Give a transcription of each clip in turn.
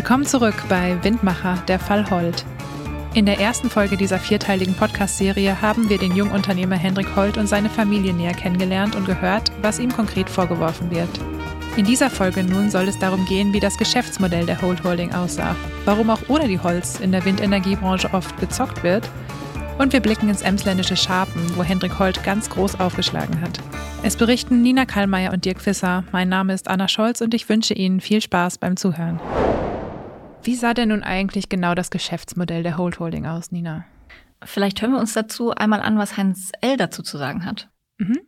Willkommen zurück bei Windmacher, der Fall Holt. In der ersten Folge dieser vierteiligen Podcast-Serie haben wir den Jungunternehmer Hendrik Holt und seine Familie näher kennengelernt und gehört, was ihm konkret vorgeworfen wird. In dieser Folge nun soll es darum gehen, wie das Geschäftsmodell der Holt Holding aussah, warum auch ohne die Holz in der Windenergiebranche oft gezockt wird und wir blicken ins emsländische Scharpen, wo Hendrik Holt ganz groß aufgeschlagen hat. Es berichten Nina Kallmeier und Dirk Fisser. Mein Name ist Anna Scholz und ich wünsche Ihnen viel Spaß beim Zuhören. Wie sah denn nun eigentlich genau das Geschäftsmodell der Holt Holding aus, Nina? Vielleicht hören wir uns dazu einmal an, was Heinz L. dazu zu sagen hat. Mhm.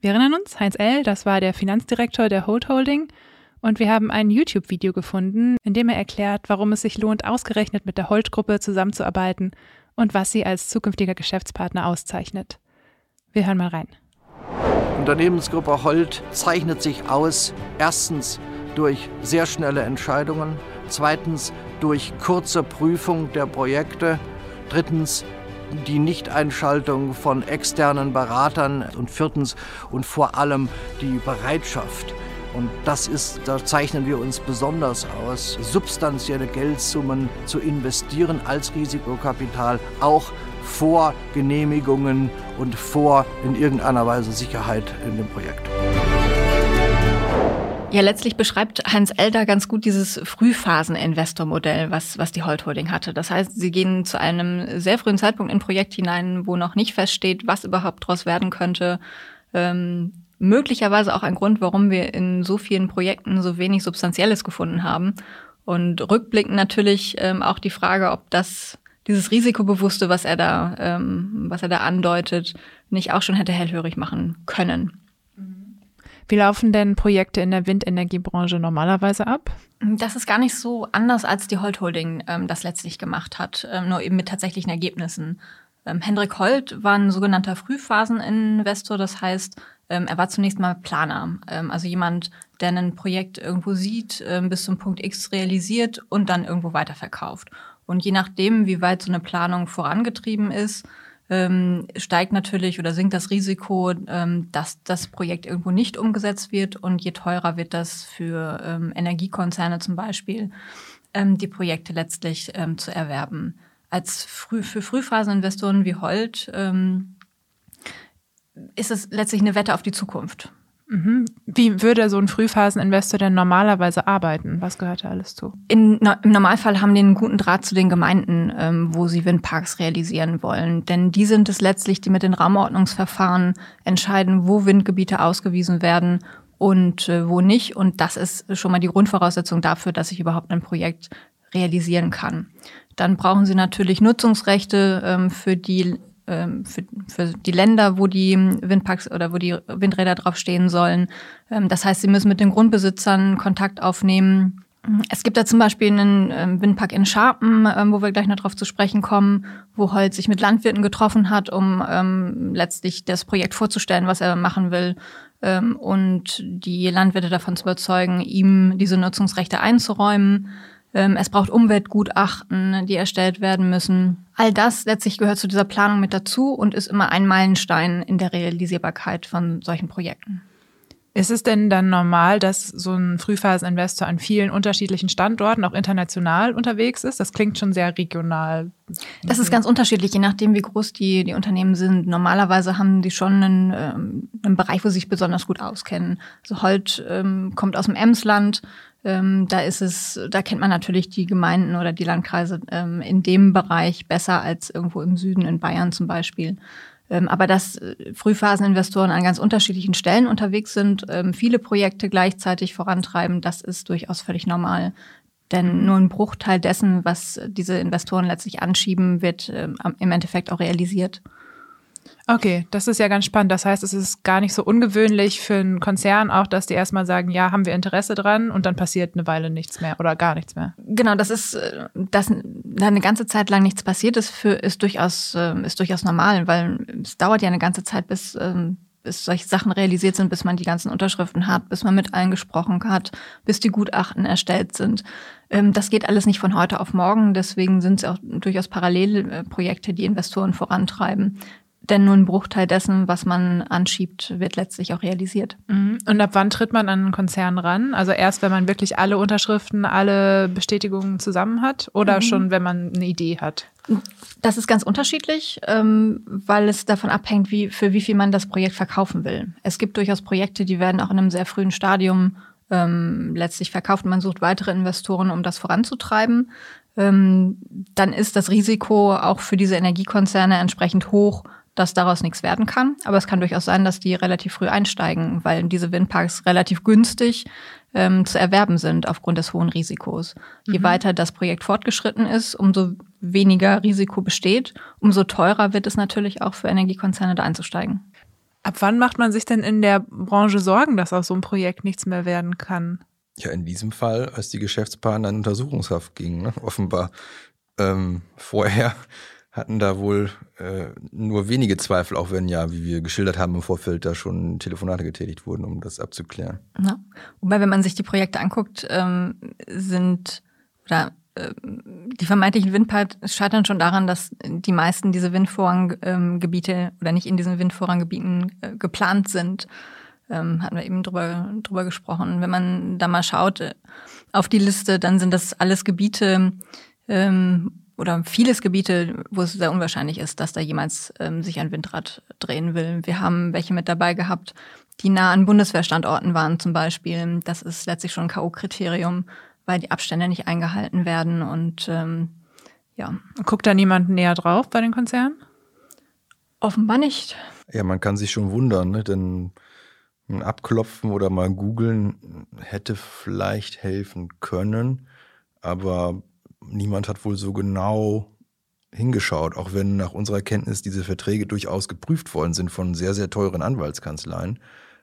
Wir erinnern uns, Heinz L., das war der Finanzdirektor der Holt Holding. Und wir haben ein YouTube-Video gefunden, in dem er erklärt, warum es sich lohnt, ausgerechnet mit der Holt-Gruppe zusammenzuarbeiten und was sie als zukünftiger Geschäftspartner auszeichnet. Wir hören mal rein. Unternehmensgruppe Holt zeichnet sich aus, erstens durch sehr schnelle Entscheidungen, zweitens durch kurze Prüfung der Projekte, drittens die Nichteinschaltung von externen Beratern und viertens und vor allem die Bereitschaft. Und das ist, da zeichnen wir uns besonders aus, substanzielle Geldsummen zu investieren als Risikokapital, auch vor Genehmigungen und vor in irgendeiner Weise Sicherheit in dem Projekt. Ja, letztlich beschreibt Heinz Elder ganz gut dieses Frühphasen-Investor-Modell, was, was die Holt Holding hatte. Das heißt, sie gehen zu einem sehr frühen Zeitpunkt in ein Projekt hinein, wo noch nicht feststeht, was überhaupt daraus werden könnte. Ähm, möglicherweise auch ein Grund, warum wir in so vielen Projekten so wenig Substanzielles gefunden haben. Und rückblickend natürlich ähm, auch die Frage, ob das dieses Risikobewusste, was er da, ähm, was er da andeutet, nicht auch schon hätte hellhörig machen können. Wie laufen denn Projekte in der Windenergiebranche normalerweise ab? Das ist gar nicht so anders, als die Holt Holding ähm, das letztlich gemacht hat, ähm, nur eben mit tatsächlichen Ergebnissen. Ähm, Hendrik Holt war ein sogenannter Frühphaseninvestor, das heißt, ähm, er war zunächst mal Planer, ähm, also jemand, der ein Projekt irgendwo sieht, ähm, bis zum Punkt X realisiert und dann irgendwo weiterverkauft. Und je nachdem, wie weit so eine Planung vorangetrieben ist, ähm, steigt natürlich oder sinkt das Risiko, ähm, dass das Projekt irgendwo nicht umgesetzt wird. Und je teurer wird das für ähm, Energiekonzerne zum Beispiel, ähm, die Projekte letztlich ähm, zu erwerben. Als früh, für Frühphaseninvestoren wie Holt ähm, ist es letztlich eine Wette auf die Zukunft. Mhm. Wie würde so ein Frühphaseninvestor denn normalerweise arbeiten? Was gehört da alles zu? In, Im Normalfall haben die einen guten Draht zu den Gemeinden, ähm, wo sie Windparks realisieren wollen. Denn die sind es letztlich, die mit den Raumordnungsverfahren entscheiden, wo Windgebiete ausgewiesen werden und äh, wo nicht. Und das ist schon mal die Grundvoraussetzung dafür, dass ich überhaupt ein Projekt realisieren kann. Dann brauchen sie natürlich Nutzungsrechte ähm, für die ähm, für, für die Länder, wo die Windparks oder wo die Windräder draufstehen sollen. Ähm, das heißt, sie müssen mit den Grundbesitzern Kontakt aufnehmen. Es gibt da zum Beispiel einen ähm, Windpark in Scharpen, wo wir gleich noch drauf zu sprechen kommen, wo Holz sich mit Landwirten getroffen hat, um ähm, letztlich das Projekt vorzustellen, was er machen will ähm, und die Landwirte davon zu überzeugen, ihm diese Nutzungsrechte einzuräumen. Ähm, es braucht Umweltgutachten, die erstellt werden müssen. All das letztlich gehört zu dieser Planung mit dazu und ist immer ein Meilenstein in der Realisierbarkeit von solchen Projekten. Ist es denn dann normal, dass so ein Frühphaseninvestor an vielen unterschiedlichen Standorten, auch international unterwegs ist? Das klingt schon sehr regional. Das ist ganz unterschiedlich, je nachdem, wie groß die, die Unternehmen sind. Normalerweise haben die schon einen, ähm, einen Bereich, wo sie sich besonders gut auskennen. Also Holt ähm, kommt aus dem Emsland. Ähm, da ist es, da kennt man natürlich die Gemeinden oder die Landkreise ähm, in dem Bereich besser als irgendwo im Süden in Bayern zum Beispiel. Ähm, aber dass äh, Frühphaseninvestoren an ganz unterschiedlichen Stellen unterwegs sind, ähm, viele Projekte gleichzeitig vorantreiben, das ist durchaus völlig normal. Denn nur ein Bruchteil dessen, was diese Investoren letztlich anschieben, wird ähm, im Endeffekt auch realisiert. Okay, das ist ja ganz spannend. Das heißt, es ist gar nicht so ungewöhnlich für einen Konzern auch, dass die erstmal sagen, ja, haben wir Interesse dran und dann passiert eine Weile nichts mehr oder gar nichts mehr. Genau, das ist, äh, dass da eine ganze Zeit lang nichts passiert ist, für, ist durchaus, äh, ist durchaus normal, weil es dauert ja eine ganze Zeit, bis, ähm, bis solche Sachen realisiert sind, bis man die ganzen Unterschriften hat, bis man mit allen gesprochen hat, bis die Gutachten erstellt sind. Ähm, das geht alles nicht von heute auf morgen, deswegen sind es auch durchaus Parallelprojekte, die Investoren vorantreiben Denn nur ein Bruchteil dessen, was man anschiebt, wird letztlich auch realisiert. Mhm. Und ab wann tritt man an einen Konzern ran? Also erst, wenn man wirklich alle Unterschriften, alle Bestätigungen zusammen hat oder mhm. schon, wenn man eine Idee hat? Das ist ganz unterschiedlich, ähm, weil es davon abhängt, wie, für wie viel man das Projekt verkaufen will. Es gibt durchaus Projekte, die werden auch in einem sehr frühen Stadium ähm, letztlich verkauft. Man sucht weitere Investoren, um das voranzutreiben. Ähm, dann ist das Risiko auch für diese Energiekonzerne entsprechend hoch, dass daraus nichts werden kann. Aber es kann durchaus sein, dass die relativ früh einsteigen, weil diese Windparks relativ günstig ähm, zu erwerben sind aufgrund des hohen Risikos. Je mhm. weiter das Projekt fortgeschritten ist, umso weniger Risiko besteht, umso teurer wird es natürlich auch für Energiekonzerne da einzusteigen. Ab wann macht man sich denn in der Branche Sorgen, dass aus so einem Projekt nichts mehr werden kann? Ja, in diesem Fall, als die Geschäftspartner in Untersuchungshaft gingen, ne? offenbar. Ähm, vorher hatten da wohl äh, nur wenige Zweifel, auch wenn ja, wie wir geschildert haben im Vorfeld, da schon Telefonate getätigt wurden, um das abzuklären. Ja. Wobei, wenn man sich die Projekte anguckt, ähm, sind oder äh, die vermeintlichen Windparks scheitern schon daran, dass die meisten diese Windvorranggebiete ähm, oder nicht in diesen Windvorranggebieten äh, geplant sind. Ähm, hatten wir eben drüber, drüber gesprochen. Wenn man da mal schaut äh, auf die Liste, dann sind das alles Gebiete, ähm, oder vieles Gebiete, wo es sehr unwahrscheinlich ist, dass da jemals ähm, sich ein Windrad drehen will. Wir haben welche mit dabei gehabt, die nah an Bundeswehrstandorten waren zum Beispiel. Das ist letztlich schon ein K.O.-Kriterium, weil die Abstände nicht eingehalten werden und ähm, ja. Guckt da niemand näher drauf bei den Konzernen? Offenbar nicht. Ja, man kann sich schon wundern, ne? denn ein Abklopfen oder mal googeln hätte vielleicht helfen können, aber niemand hat wohl so genau hingeschaut, auch wenn nach unserer Kenntnis diese Verträge durchaus geprüft worden sind von sehr, sehr teuren Anwaltskanzleien.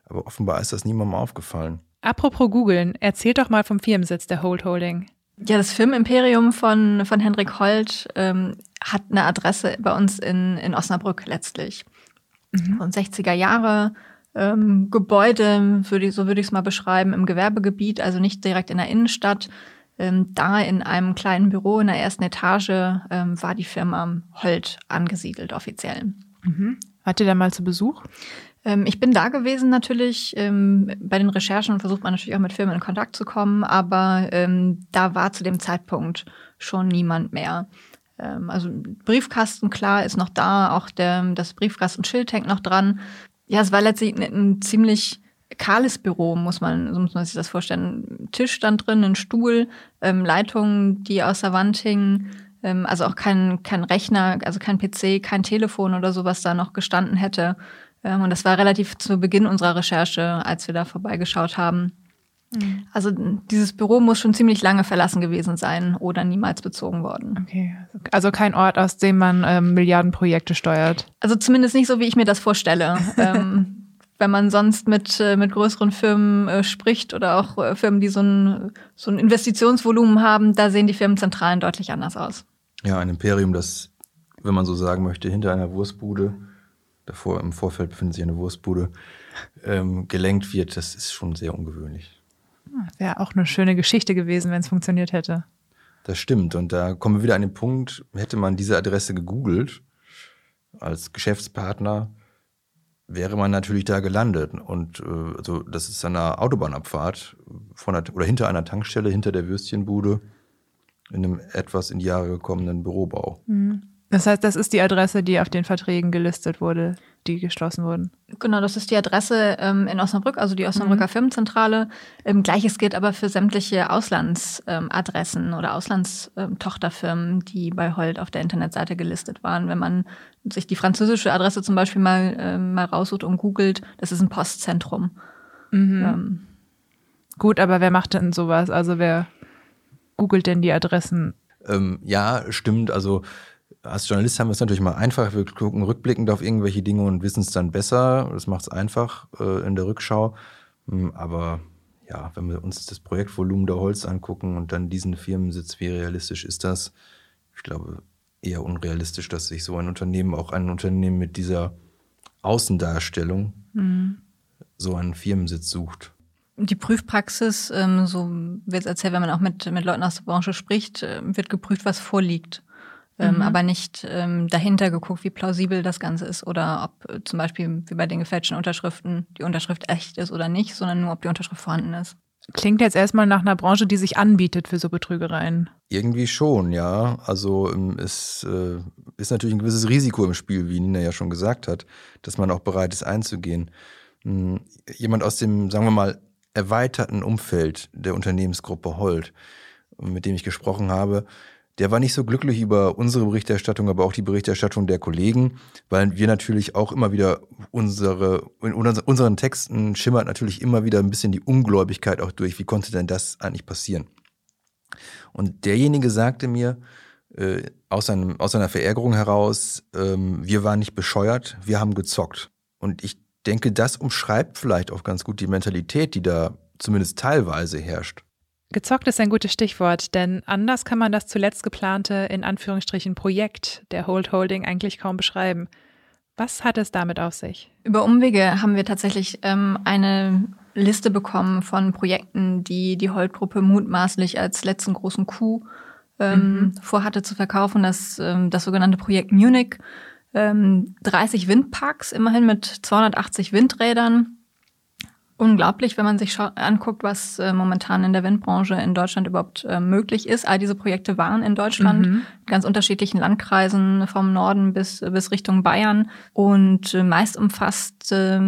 Aber offenbar ist das niemandem aufgefallen. Apropos googeln, erzählt doch mal vom Firmensitz der Hold Holding. Ja, das Firmenimperium von, von Hendrik Holt ähm, hat eine Adresse bei uns in, in Osnabrück letztlich. Mhm. Und 60er Jahre ähm, Gebäude, würde ich, so würde ich es mal beschreiben, im Gewerbegebiet, also nicht direkt in der Innenstadt, ähm, da in einem kleinen Büro in der ersten Etage ähm, war die Firma Holt angesiedelt offiziell. Mhm. Wart ihr da mal zu Besuch? Ähm, ich bin da gewesen natürlich. Ähm, bei den Recherchen versucht man natürlich auch mit Firmen in Kontakt zu kommen, aber ähm, da war zu dem Zeitpunkt schon niemand mehr. Ähm, also Briefkasten, klar, ist noch da, auch der, das Briefkastenschild hängt noch dran. Ja, es war letztlich ein, ein ziemlich kahles Büro, muss man, so muss man sich das vorstellen. Tisch stand drin, ein Stuhl, ähm, Leitungen, die aus der Wand hingen, ähm, also auch kein, kein Rechner, also kein PC, kein Telefon oder so, was da noch gestanden hätte. Ähm, und das war relativ zu Beginn unserer Recherche, als wir da vorbeigeschaut haben. Mhm. Also dieses Büro muss schon ziemlich lange verlassen gewesen sein oder niemals bezogen worden. Okay, also kein Ort, aus dem man ähm, Milliardenprojekte steuert. Also zumindest nicht so, wie ich mir das vorstelle. wenn man sonst mit, äh, mit größeren Firmen äh, spricht oder auch äh, Firmen, die so ein, so ein Investitionsvolumen haben, da sehen die Firmenzentralen deutlich anders aus. Ja, ein Imperium, das, wenn man so sagen möchte, hinter einer Wurstbude, davor im Vorfeld befindet sich eine Wurstbude, ähm, gelenkt wird, das ist schon sehr ungewöhnlich. Wäre auch eine schöne Geschichte gewesen, wenn es funktioniert hätte. Das stimmt. Und da kommen wir wieder an den Punkt, hätte man diese Adresse gegoogelt als Geschäftspartner, wäre man natürlich da gelandet. Und äh, also das ist eine Autobahnabfahrt von der, oder hinter einer Tankstelle, hinter der Würstchenbude, in einem etwas in die Jahre gekommenen Bürobau. Mhm. Das heißt, das ist die Adresse, die auf den Verträgen gelistet wurde, die geschlossen wurden. Genau, das ist die Adresse ähm, in Osnabrück, also die Osnabrücker mhm. Firmenzentrale. Ähm, Gleiches gilt aber für sämtliche Auslandsadressen ähm, oder Auslandstochterfirmen, ähm, die bei Holt auf der Internetseite gelistet waren. Wenn man sich die französische Adresse zum Beispiel mal, ähm, mal raussucht und googelt, das ist ein Postzentrum. Mhm. Ähm. Gut, aber wer macht denn sowas? Also wer googelt denn die Adressen? ja, stimmt. Also als Journalist haben wir es natürlich mal einfach. Wir gucken rückblickend auf irgendwelche Dinge und wissen es dann besser. Das macht es einfach äh, in der Rückschau. Hm, aber ja, wenn wir uns das Projektvolumen der Holz angucken und dann diesen Firmensitz, wie realistisch ist das? Ich glaube, eher unrealistisch, dass sich so ein Unternehmen, auch ein Unternehmen mit dieser Außendarstellung, mhm. so einen Firmensitz sucht. Die Prüfpraxis, ähm, so wird es erzählt, wenn man auch mit, mit Leuten aus der Branche spricht, äh, wird geprüft, was vorliegt. Ähm, mhm. aber nicht ähm, dahinter geguckt, wie plausibel das Ganze ist oder ob äh, zum Beispiel wie bei den gefälschten Unterschriften die Unterschrift echt ist oder nicht, sondern nur, ob die Unterschrift vorhanden ist. Klingt jetzt erstmal nach einer Branche, die sich anbietet für so Betrügereien. Irgendwie schon, ja. Also ähm, es äh, ist natürlich ein gewisses Risiko im Spiel, wie Nina ja schon gesagt hat, dass man auch bereit ist einzugehen. Hm, jemand aus dem, sagen wir mal, erweiterten Umfeld der Unternehmensgruppe Holt, mit dem ich gesprochen habe, der war nicht so glücklich über unsere Berichterstattung, aber auch die Berichterstattung der Kollegen, weil wir natürlich auch immer wieder unsere, in unseren Texten schimmert natürlich immer wieder ein bisschen die Ungläubigkeit auch durch. Wie konnte denn das eigentlich passieren? Und derjenige sagte mir, äh, aus, einem, aus einer Verärgerung heraus, ähm, wir waren nicht bescheuert, wir haben gezockt. Und ich denke, das umschreibt vielleicht auch ganz gut die Mentalität, die da zumindest teilweise herrscht. Gezockt ist ein gutes Stichwort, denn anders kann man das zuletzt geplante, in Anführungsstrichen, Projekt der Hold Holding eigentlich kaum beschreiben. Was hat es damit auf sich? Über Umwege haben wir tatsächlich ähm, eine Liste bekommen von Projekten, die die Holt-Gruppe mutmaßlich als letzten großen Coup ähm, mhm. vorhatte zu verkaufen. Das, ähm, das sogenannte Projekt Munich. Ähm, 30 Windparks, immerhin mit 280 Windrädern, unglaublich, wenn man sich anguckt, was äh, momentan in der Windbranche in Deutschland überhaupt äh, möglich ist. All diese Projekte waren in Deutschland, mhm. ganz unterschiedlichen Landkreisen vom Norden bis, bis Richtung Bayern und äh, meist umfasst äh,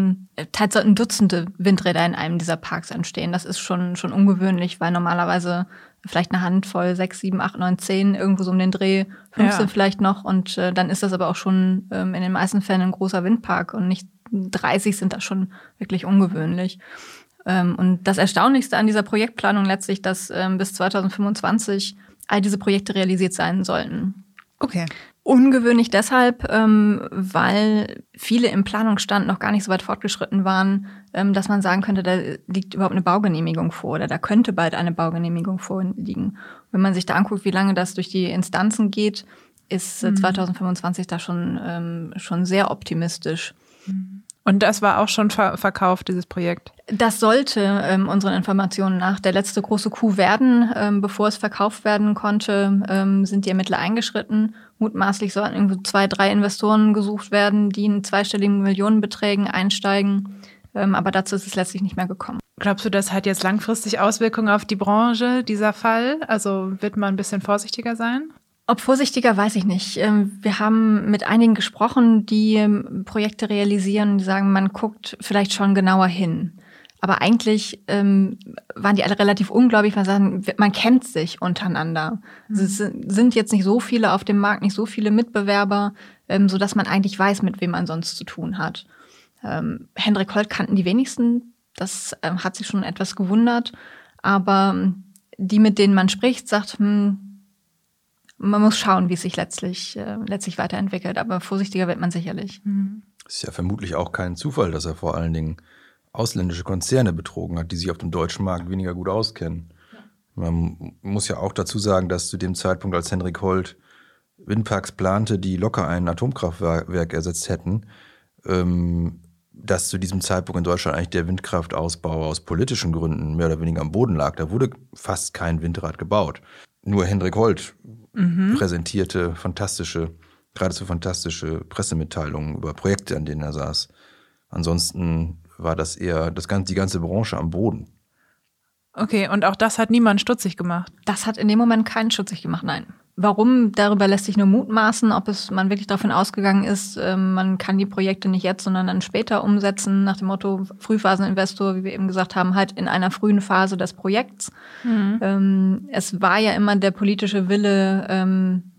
teils sollten Dutzende Windräder in einem dieser Parks entstehen. Das ist schon, schon ungewöhnlich, weil normalerweise vielleicht eine Handvoll, sechs, sieben, acht, neun, zehn, irgendwo so um den Dreh, 15 ja. vielleicht noch. Und äh, dann ist das aber auch schon ähm, in den meisten Fällen ein großer Windpark und nicht 30 sind da schon wirklich ungewöhnlich. Ähm, und das Erstaunlichste an dieser Projektplanung letztlich, dass ähm, bis 2025 all diese Projekte realisiert sein sollten. Okay. Ungewöhnlich deshalb, ähm, weil viele im Planungsstand noch gar nicht so weit fortgeschritten waren, dass man sagen könnte, da liegt überhaupt eine Baugenehmigung vor oder da könnte bald eine Baugenehmigung vorliegen. Wenn man sich da anguckt, wie lange das durch die Instanzen geht, ist mhm. 2025 da schon, schon sehr optimistisch. Und das war auch schon ver verkauft, dieses Projekt? Das sollte ähm, unseren Informationen nach der letzte große Coup werden. Ähm, bevor es verkauft werden konnte, ähm, sind die Ermittler eingeschritten. Mutmaßlich sollten irgendwie zwei, drei Investoren gesucht werden, die in zweistelligen Millionenbeträgen einsteigen. Ähm, aber dazu ist es letztlich nicht mehr gekommen. Glaubst du, das hat jetzt langfristig Auswirkungen auf die Branche, dieser Fall? Also wird man ein bisschen vorsichtiger sein? Ob vorsichtiger, weiß ich nicht. Ähm, wir haben mit einigen gesprochen, die ähm, Projekte realisieren, die sagen, man guckt vielleicht schon genauer hin. Aber eigentlich ähm, waren die alle relativ ungläubig, man sagen, man kennt sich untereinander. Mhm. Es sind jetzt nicht so viele auf dem Markt, nicht so viele Mitbewerber, ähm, so dass man eigentlich weiß, mit wem man sonst zu tun hat. Ähm, Hendrik Holt kannten die wenigsten, das ähm, hat sich schon etwas gewundert. Aber ähm, die, mit denen man spricht, sagt, hm, man muss schauen, wie es sich letztlich, äh, letztlich weiterentwickelt. Aber vorsichtiger wird man sicherlich. Mhm. Ist ja vermutlich auch kein Zufall, dass er vor allen Dingen ausländische Konzerne betrogen hat, die sich auf dem deutschen Markt weniger gut auskennen. Man muss ja auch dazu sagen, dass zu dem Zeitpunkt, als Henrik Holt Windparks plante, die locker ein Atomkraftwerk ersetzt hätten, ähm, dass zu diesem Zeitpunkt in Deutschland eigentlich der Windkraftausbau aus politischen Gründen mehr oder weniger am Boden lag. Da wurde fast kein Windrad gebaut. Nur Hendrik Holt mhm. präsentierte fantastische, geradezu fantastische Pressemitteilungen über Projekte, an denen er saß. Ansonsten war das eher das, die ganze Branche am Boden. Okay, und auch das hat niemand stutzig gemacht? Das hat in dem Moment keinen stutzig gemacht, nein. Warum, darüber lässt sich nur mutmaßen, ob es man wirklich davon ausgegangen ist, äh, man kann die Projekte nicht jetzt, sondern dann später umsetzen, nach dem Motto Frühphaseninvestor, wie wir eben gesagt haben, halt in einer frühen Phase des Projekts. Mhm. Ähm, es war ja immer der politische Wille, ähm,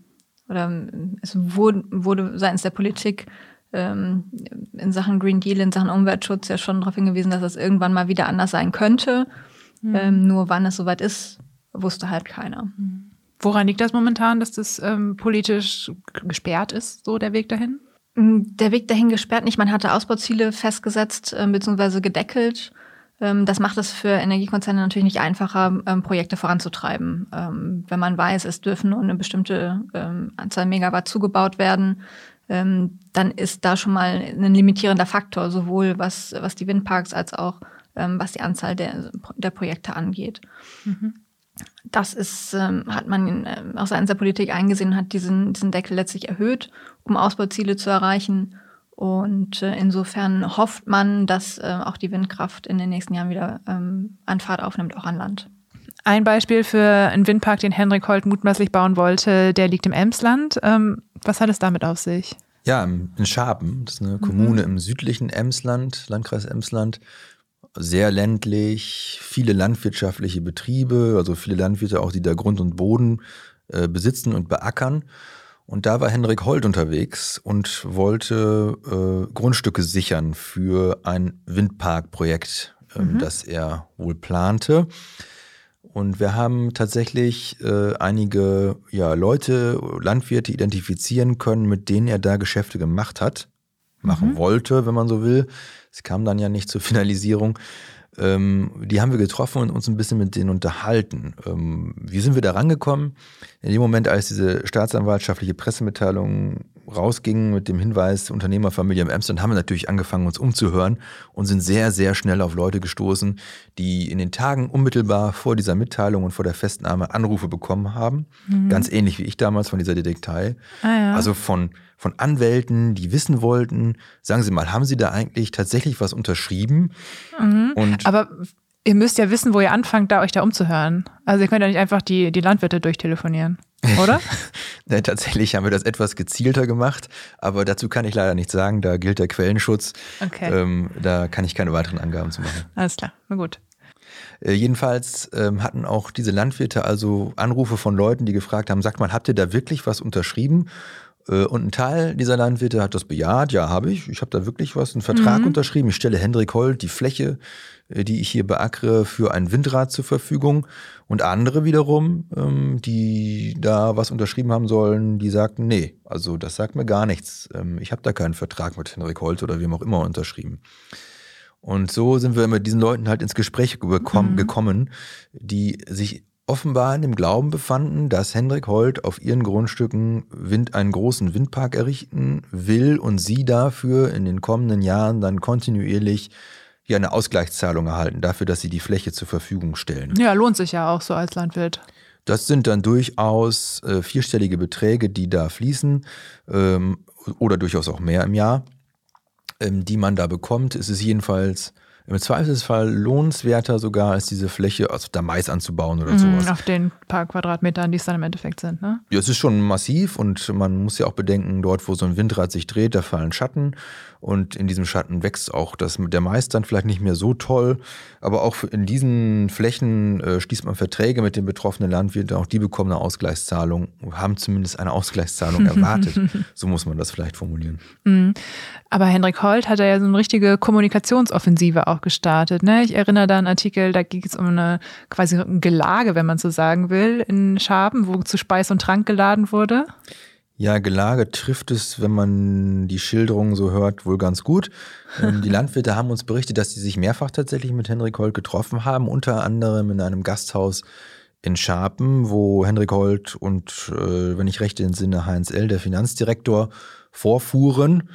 oder es wurde, wurde seitens der Politik ähm, in Sachen Green Deal, in Sachen Umweltschutz ja schon darauf hingewiesen, dass das irgendwann mal wieder anders sein könnte. Mhm. Ähm, nur wann es soweit ist, wusste halt keiner. Mhm. Woran liegt das momentan, dass das ähm, politisch gesperrt ist, so der Weg dahin? Mm, der Weg dahin gesperrt nicht. Man hatte Ausbauziele festgesetzt äh, bzw. gedeckelt. Ähm, das macht es für Energiekonzerne natürlich nicht einfacher, ähm, Projekte voranzutreiben. Ähm, wenn man weiß, es dürfen nur eine bestimmte ähm, Anzahl Megawatt zugebaut werden, ähm, dann ist da schon mal ein limitierender Faktor, sowohl was, was die Windparks als auch was die Anzahl der, der Projekte angeht. Mhm. Das ist, ähm, hat man äh, auch seitens der Politik eingesehen, hat diesen, diesen Deckel letztlich erhöht, um Ausbauziele zu erreichen. Und äh, insofern hofft man, dass äh, auch die Windkraft in den nächsten Jahren wieder ähm, an Fahrt aufnimmt, auch an Land. Ein Beispiel für einen Windpark, den Henrik Holt mutmaßlich bauen wollte, der liegt im Emsland. Ähm, was hat es damit auf sich? Ja, in Schaben, das ist eine mhm. Kommune im südlichen Emsland, Landkreis Emsland. Sehr ländlich, viele landwirtschaftliche Betriebe, also viele Landwirte auch, die da Grund und Boden äh, besitzen und beackern. Und da war Henrik Holt unterwegs und wollte äh, Grundstücke sichern für ein Windparkprojekt, äh, mhm. das er wohl plante. Und wir haben tatsächlich äh, einige ja, Leute, Landwirte identifizieren können, mit denen er da Geschäfte gemacht hat, machen mhm. wollte, wenn man so will. Es kam dann ja nicht zur Finalisierung. Ähm, die haben wir getroffen und uns ein bisschen mit denen unterhalten. Ähm, wie sind wir da rangekommen? In dem Moment, als diese staatsanwaltschaftliche Pressemitteilung rausging mit dem Hinweis Unternehmerfamilie im Amsterdam, haben wir natürlich angefangen, uns umzuhören und sind sehr, sehr schnell auf Leute gestoßen, die in den Tagen unmittelbar vor dieser Mitteilung und vor der Festnahme Anrufe bekommen haben. Mhm. Ganz ähnlich wie ich damals von dieser Detektei. Ah, ja. Also von von Anwälten, die wissen wollten, sagen Sie mal, haben Sie da eigentlich tatsächlich was unterschrieben? Mhm. Und Aber ihr müsst ja wissen, wo ihr anfangt, da euch da umzuhören. Also ihr könnt ja nicht einfach die, die Landwirte durchtelefonieren, oder? nee, tatsächlich haben wir das etwas gezielter gemacht, aber dazu kann ich leider nichts sagen, da gilt der Quellenschutz. Okay. Ähm, da kann ich keine weiteren Angaben zu machen. Alles klar, na gut. Äh, jedenfalls ähm, hatten auch diese Landwirte also Anrufe von Leuten, die gefragt haben, sagt mal, habt ihr da wirklich was unterschrieben? Äh, und ein Teil dieser Landwirte hat das bejaht. Ja, habe ich. Ich habe da wirklich was, einen Vertrag mhm. unterschrieben. Ich stelle Hendrik Holt die Fläche, äh, die ich hier beackere, für ein Windrad zur Verfügung. Und andere wiederum, ähm, die da was unterschrieben haben sollen, die sagten, nee, also das sagt mir gar nichts. Ähm, ich habe da keinen Vertrag mit Hendrik Holt oder wem auch immer unterschrieben. Und so sind wir mit diesen Leuten halt ins Gespräch mhm. gekommen, die sich offenbar in dem Glauben befanden, dass Hendrik Holt auf ihren Grundstücken Wind, einen großen Windpark errichten will und sie dafür in den kommenden Jahren dann kontinuierlich ja eine Ausgleichszahlung erhalten, dafür, dass sie die Fläche zur Verfügung stellen. Ja, lohnt sich ja auch so als Landwirt. Das sind dann durchaus äh, vierstellige Beträge, die da fließen ähm, oder durchaus auch mehr im Jahr, ähm, die man da bekommt. Es ist jedenfalls im Zweifelsfall lohnenswerter sogar als diese Fläche, also da Mais anzubauen oder mhm, sowas. Auf den paar Quadratmetern, die es dann im Endeffekt sind, ne? Ja, es ist schon massiv und man muss ja auch bedenken, dort, wo so ein Windrad sich dreht, da fallen Schatten und in diesem Schatten wächst auch das, der Mais dann vielleicht nicht mehr so toll. Aber auch in diesen Flächen äh, schließt man Verträge mit den betroffenen Landwirten. Auch die bekommen eine Ausgleichszahlung, haben zumindest eine Ausgleichszahlung erwartet. so muss man das vielleicht formulieren. Mhm. Aber Hendrik Holt hat ja so eine richtige Kommunikationsoffensive auch gestartet. Ne? Ich erinnere da an einen Artikel, da ging es um eine quasi ein Gelage, wenn man so sagen will, in Schaben, wo zu Speis und Trank geladen wurde. Ja, Gelage trifft es, wenn man die Schilderungen so hört, wohl ganz gut. Ähm, die Landwirte haben uns berichtet, dass sie sich mehrfach tatsächlich mit Henrik Holt getroffen haben, unter anderem in einem Gasthaus in Scharpen, wo Henrik Holt und, äh, wenn ich recht entsinne, Heinz L., der Finanzdirektor, vorfuhren.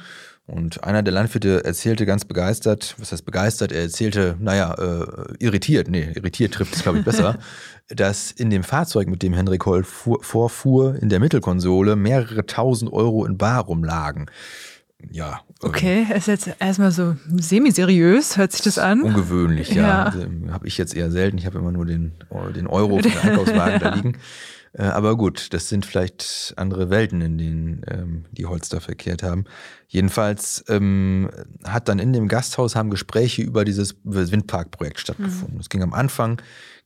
Und einer der Landwirte erzählte ganz begeistert, was heißt begeistert, er erzählte, naja, äh, irritiert, nee, irritiert trifft es, glaube ich, besser, dass in dem Fahrzeug, mit dem Henrik fuhr, vorfuhr, in der Mittelkonsole mehrere tausend Euro in Bar rumlagen. Ja. Äh, okay, ist jetzt erstmal so semi-seriös, hört sich das an? Ungewöhnlich, ja. ja. Habe ich jetzt eher selten. Ich habe immer nur den, den Euro für den Einkaufswagen da liegen. Äh, aber gut, das sind vielleicht andere Welten, in denen ähm, die Holster verkehrt haben. Jedenfalls ähm, hat dann in dem Gasthaus haben Gespräche über dieses Windparkprojekt stattgefunden. Mhm. Es ging am Anfang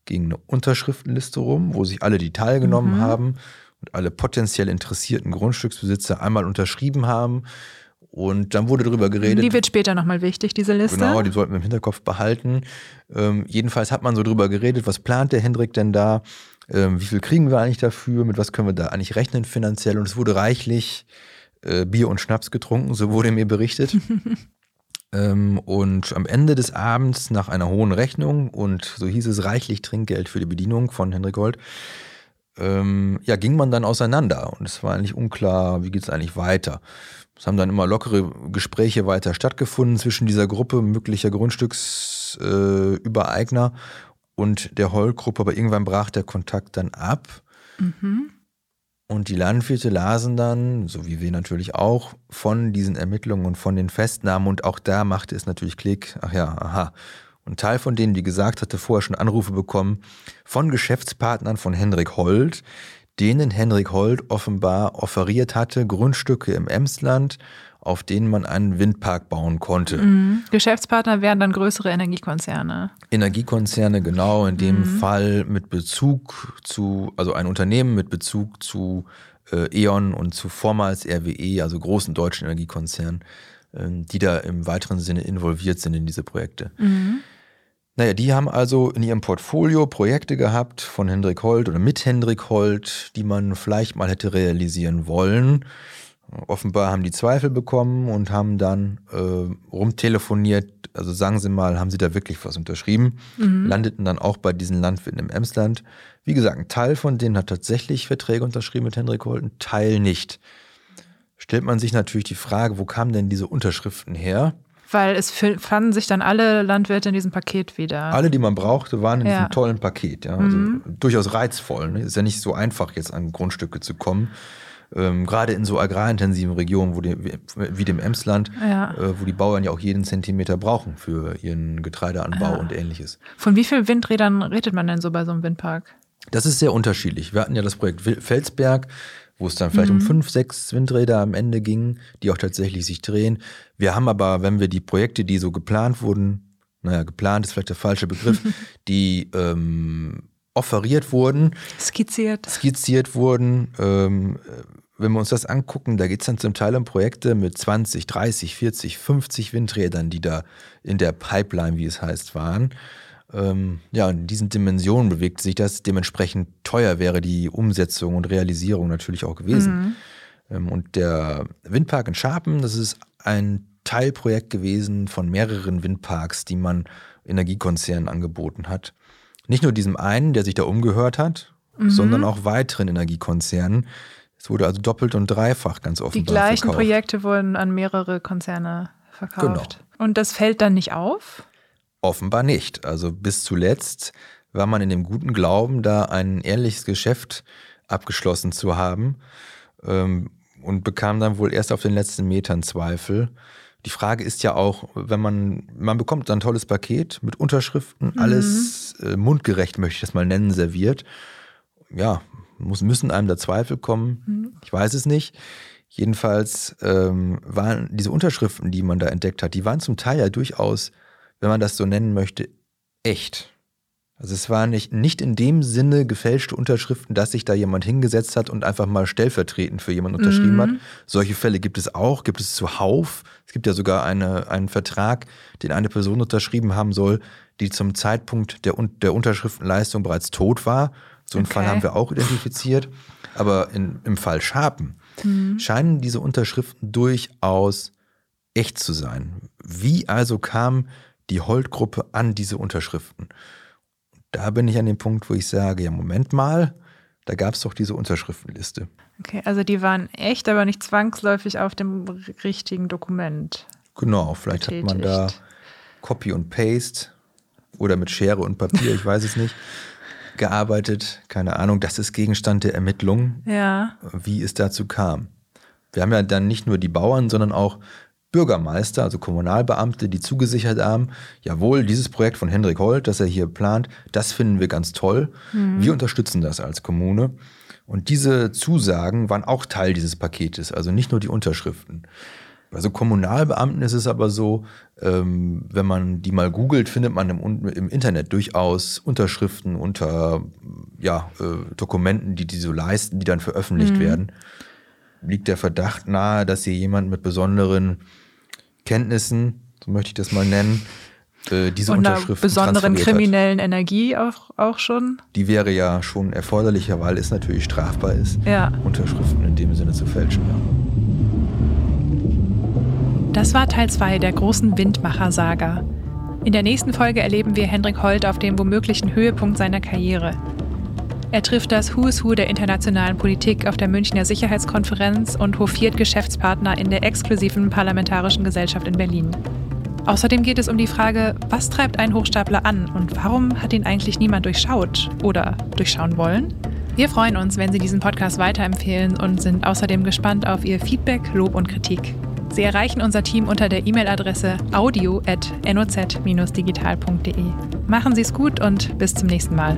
gegen eine Unterschriftenliste rum, wo sich alle, die teilgenommen mhm. haben und alle potenziell interessierten Grundstücksbesitzer einmal unterschrieben haben. Und dann wurde darüber geredet. Die wird später nochmal wichtig, diese Liste. Genau, die sollten wir im Hinterkopf behalten. Ähm, jedenfalls hat man so darüber geredet, was plant der Hendrik denn da? Ähm, wie viel kriegen wir eigentlich dafür? Mit was können wir da eigentlich rechnen finanziell? Und es wurde reichlich äh, Bier und Schnaps getrunken, so wurde mir berichtet. ähm, und am Ende des Abends, nach einer hohen Rechnung und so hieß es reichlich Trinkgeld für die Bedienung von Henrik Gold, ähm, ja, ging man dann auseinander und es war eigentlich unklar, wie geht es eigentlich weiter. Es haben dann immer lockere Gespräche weiter stattgefunden zwischen dieser Gruppe möglicher Grundstücksübereigner äh, und der Holt-Gruppe, aber irgendwann brach der Kontakt dann ab. Mhm. Und die Landwirte lasen dann, so wie wir natürlich auch, von diesen Ermittlungen und von den Festnahmen. Und auch da machte es natürlich Klick. Ach ja, aha. Und Teil von denen, wie gesagt, hatte vorher schon Anrufe bekommen von Geschäftspartnern von Hendrik Holt, denen Hendrik Holt offenbar offeriert hatte, Grundstücke im Emsland, auf denen man einen Windpark bauen konnte. Mhm. Geschäftspartner wären dann größere Energiekonzerne. Energiekonzerne, genau, in dem mhm. Fall mit Bezug zu, also ein Unternehmen mit Bezug zu äh, E.ON und zu vormals RWE, also großen deutschen Energiekonzernen, äh, die da im weiteren Sinne involviert sind in diese Projekte. Mhm. Naja, die haben also in ihrem Portfolio Projekte gehabt von Hendrik Holt oder mit Hendrik Holt, die man vielleicht mal hätte realisieren wollen. Offenbar haben die Zweifel bekommen und haben dann äh, rumtelefoniert. Also sagen Sie mal, haben Sie da wirklich was unterschrieben? Mhm. Landeten dann auch bei diesen Landwirten im Emsland. Wie gesagt, ein Teil von denen hat tatsächlich Verträge unterschrieben mit Hendrik Holt, ein Teil nicht. Stellt man sich natürlich die Frage, wo kamen denn diese Unterschriften her? Weil es fanden sich dann alle Landwirte in diesem Paket wieder. Alle, die man brauchte, waren in ja. diesem tollen Paket. Ja? Also mhm. durchaus reizvoll. Ne? Ist ja nicht so einfach, jetzt an Grundstücke zu kommen ähm, gerade in so agrarintensiven Regionen wo die, wie dem Emsland, ja. äh, wo die Bauern ja auch jeden Zentimeter brauchen für ihren Getreideanbau ja. und ähnliches. Von wie vielen Windrädern redet man denn so bei so einem Windpark? Das ist sehr unterschiedlich. Wir hatten ja das Projekt Felsberg, wo es dann vielleicht mhm. um fünf, sechs Windräder am Ende ging, die auch tatsächlich sich drehen. Wir haben aber, wenn wir die Projekte, die so geplant wurden, naja, geplant ist vielleicht der falsche Begriff, die ähm, offeriert wurden. Skizziert. Skizziert wurden, ähm, wenn wir uns das angucken, da geht es dann zum Teil um Projekte mit 20, 30, 40, 50 Windrädern, die da in der Pipeline, wie es heißt, waren. Ähm, ja, in diesen Dimensionen bewegt sich das. Dementsprechend teuer wäre die Umsetzung und Realisierung natürlich auch gewesen. Mhm. Ähm, und der Windpark in Scharpen, das ist ein Teilprojekt gewesen von mehreren Windparks, die man Energiekonzernen angeboten hat. Nicht nur diesem einen, der sich da umgehört hat, mhm. sondern auch weiteren Energiekonzernen, es wurde also doppelt und dreifach ganz offenbar Die gleichen verkauft. Projekte wurden an mehrere Konzerne verkauft. Genau. Und das fällt dann nicht auf? Offenbar nicht. Also bis zuletzt war man in dem guten Glauben, da ein ehrliches Geschäft abgeschlossen zu haben ähm, und bekam dann wohl erst auf den letzten Metern Zweifel. Die Frage ist ja auch, wenn man, man bekommt ein tolles Paket mit Unterschriften, mhm. alles äh, mundgerecht, möchte ich das mal nennen, serviert. Ja, muss, müssen einem da Zweifel kommen? Mhm. Ich weiß es nicht. Jedenfalls ähm, waren diese Unterschriften, die man da entdeckt hat, die waren zum Teil ja durchaus, wenn man das so nennen möchte, echt. Also es waren nicht, nicht in dem Sinne gefälschte Unterschriften, dass sich da jemand hingesetzt hat und einfach mal stellvertretend für jemanden unterschrieben mhm. hat. Solche Fälle gibt es auch, gibt es zuhauf. Es gibt ja sogar eine, einen Vertrag, den eine Person unterschrieben haben soll, die zum Zeitpunkt der, der Unterschriftenleistung bereits tot war so einen okay. Fall haben wir auch identifiziert. Aber in, im Fall Schapen mhm. scheinen diese Unterschriften durchaus echt zu sein. Wie also kam die Holt-Gruppe an diese Unterschriften? Da bin ich an dem Punkt, wo ich sage, ja, Moment mal, da gab es doch diese Unterschriftenliste. Okay, also die waren echt, aber nicht zwangsläufig auf dem richtigen Dokument. Genau, vielleicht betätigt. hat man da Copy und Paste oder mit Schere und Papier, ich weiß es nicht gearbeitet. Keine Ahnung, das ist Gegenstand der Ermittlung, ja. wie es dazu kam. Wir haben ja dann nicht nur die Bauern, sondern auch Bürgermeister, also Kommunalbeamte, die zugesichert haben, jawohl, dieses Projekt von Hendrik Holt, das er hier plant, das finden wir ganz toll. Mhm. Wir unterstützen das als Kommune. Und diese Zusagen waren auch Teil dieses Paketes, also nicht nur die Unterschriften. Bei so Kommunalbeamten ist es aber so, ähm, wenn man die mal googelt, findet man im, im Internet durchaus Unterschriften unter ja, äh, Dokumenten, die die so leisten, die dann veröffentlicht mhm. werden. Liegt der Verdacht nahe, dass hier jemand mit besonderen Kenntnissen, so möchte ich das mal nennen, äh, diese Und Unterschriften besonderen kriminellen hat. Energie auch, auch schon? Die wäre ja schon erforderlicher, weil es natürlich strafbar ist, ja. Unterschriften in dem Sinne zu fälschen. Ja. Das war Teil 2 der großen Windmacher-Saga. In der nächsten Folge erleben wir Hendrik Holt auf dem womöglichen Höhepunkt seiner Karriere. Er trifft das Who's Who der internationalen Politik auf der Münchner Sicherheitskonferenz und hofiert Geschäftspartner in der exklusiven Parlamentarischen Gesellschaft in Berlin. Außerdem geht es um die Frage, was treibt einen Hochstapler an und warum hat ihn eigentlich niemand durchschaut oder durchschauen wollen? Wir freuen uns, wenn Sie diesen Podcast weiterempfehlen und sind außerdem gespannt auf Ihr Feedback, Lob und Kritik. Sie erreichen unser Team unter der E-Mail-Adresse audio.noz-digital.de. Machen Sie es gut und bis zum nächsten Mal.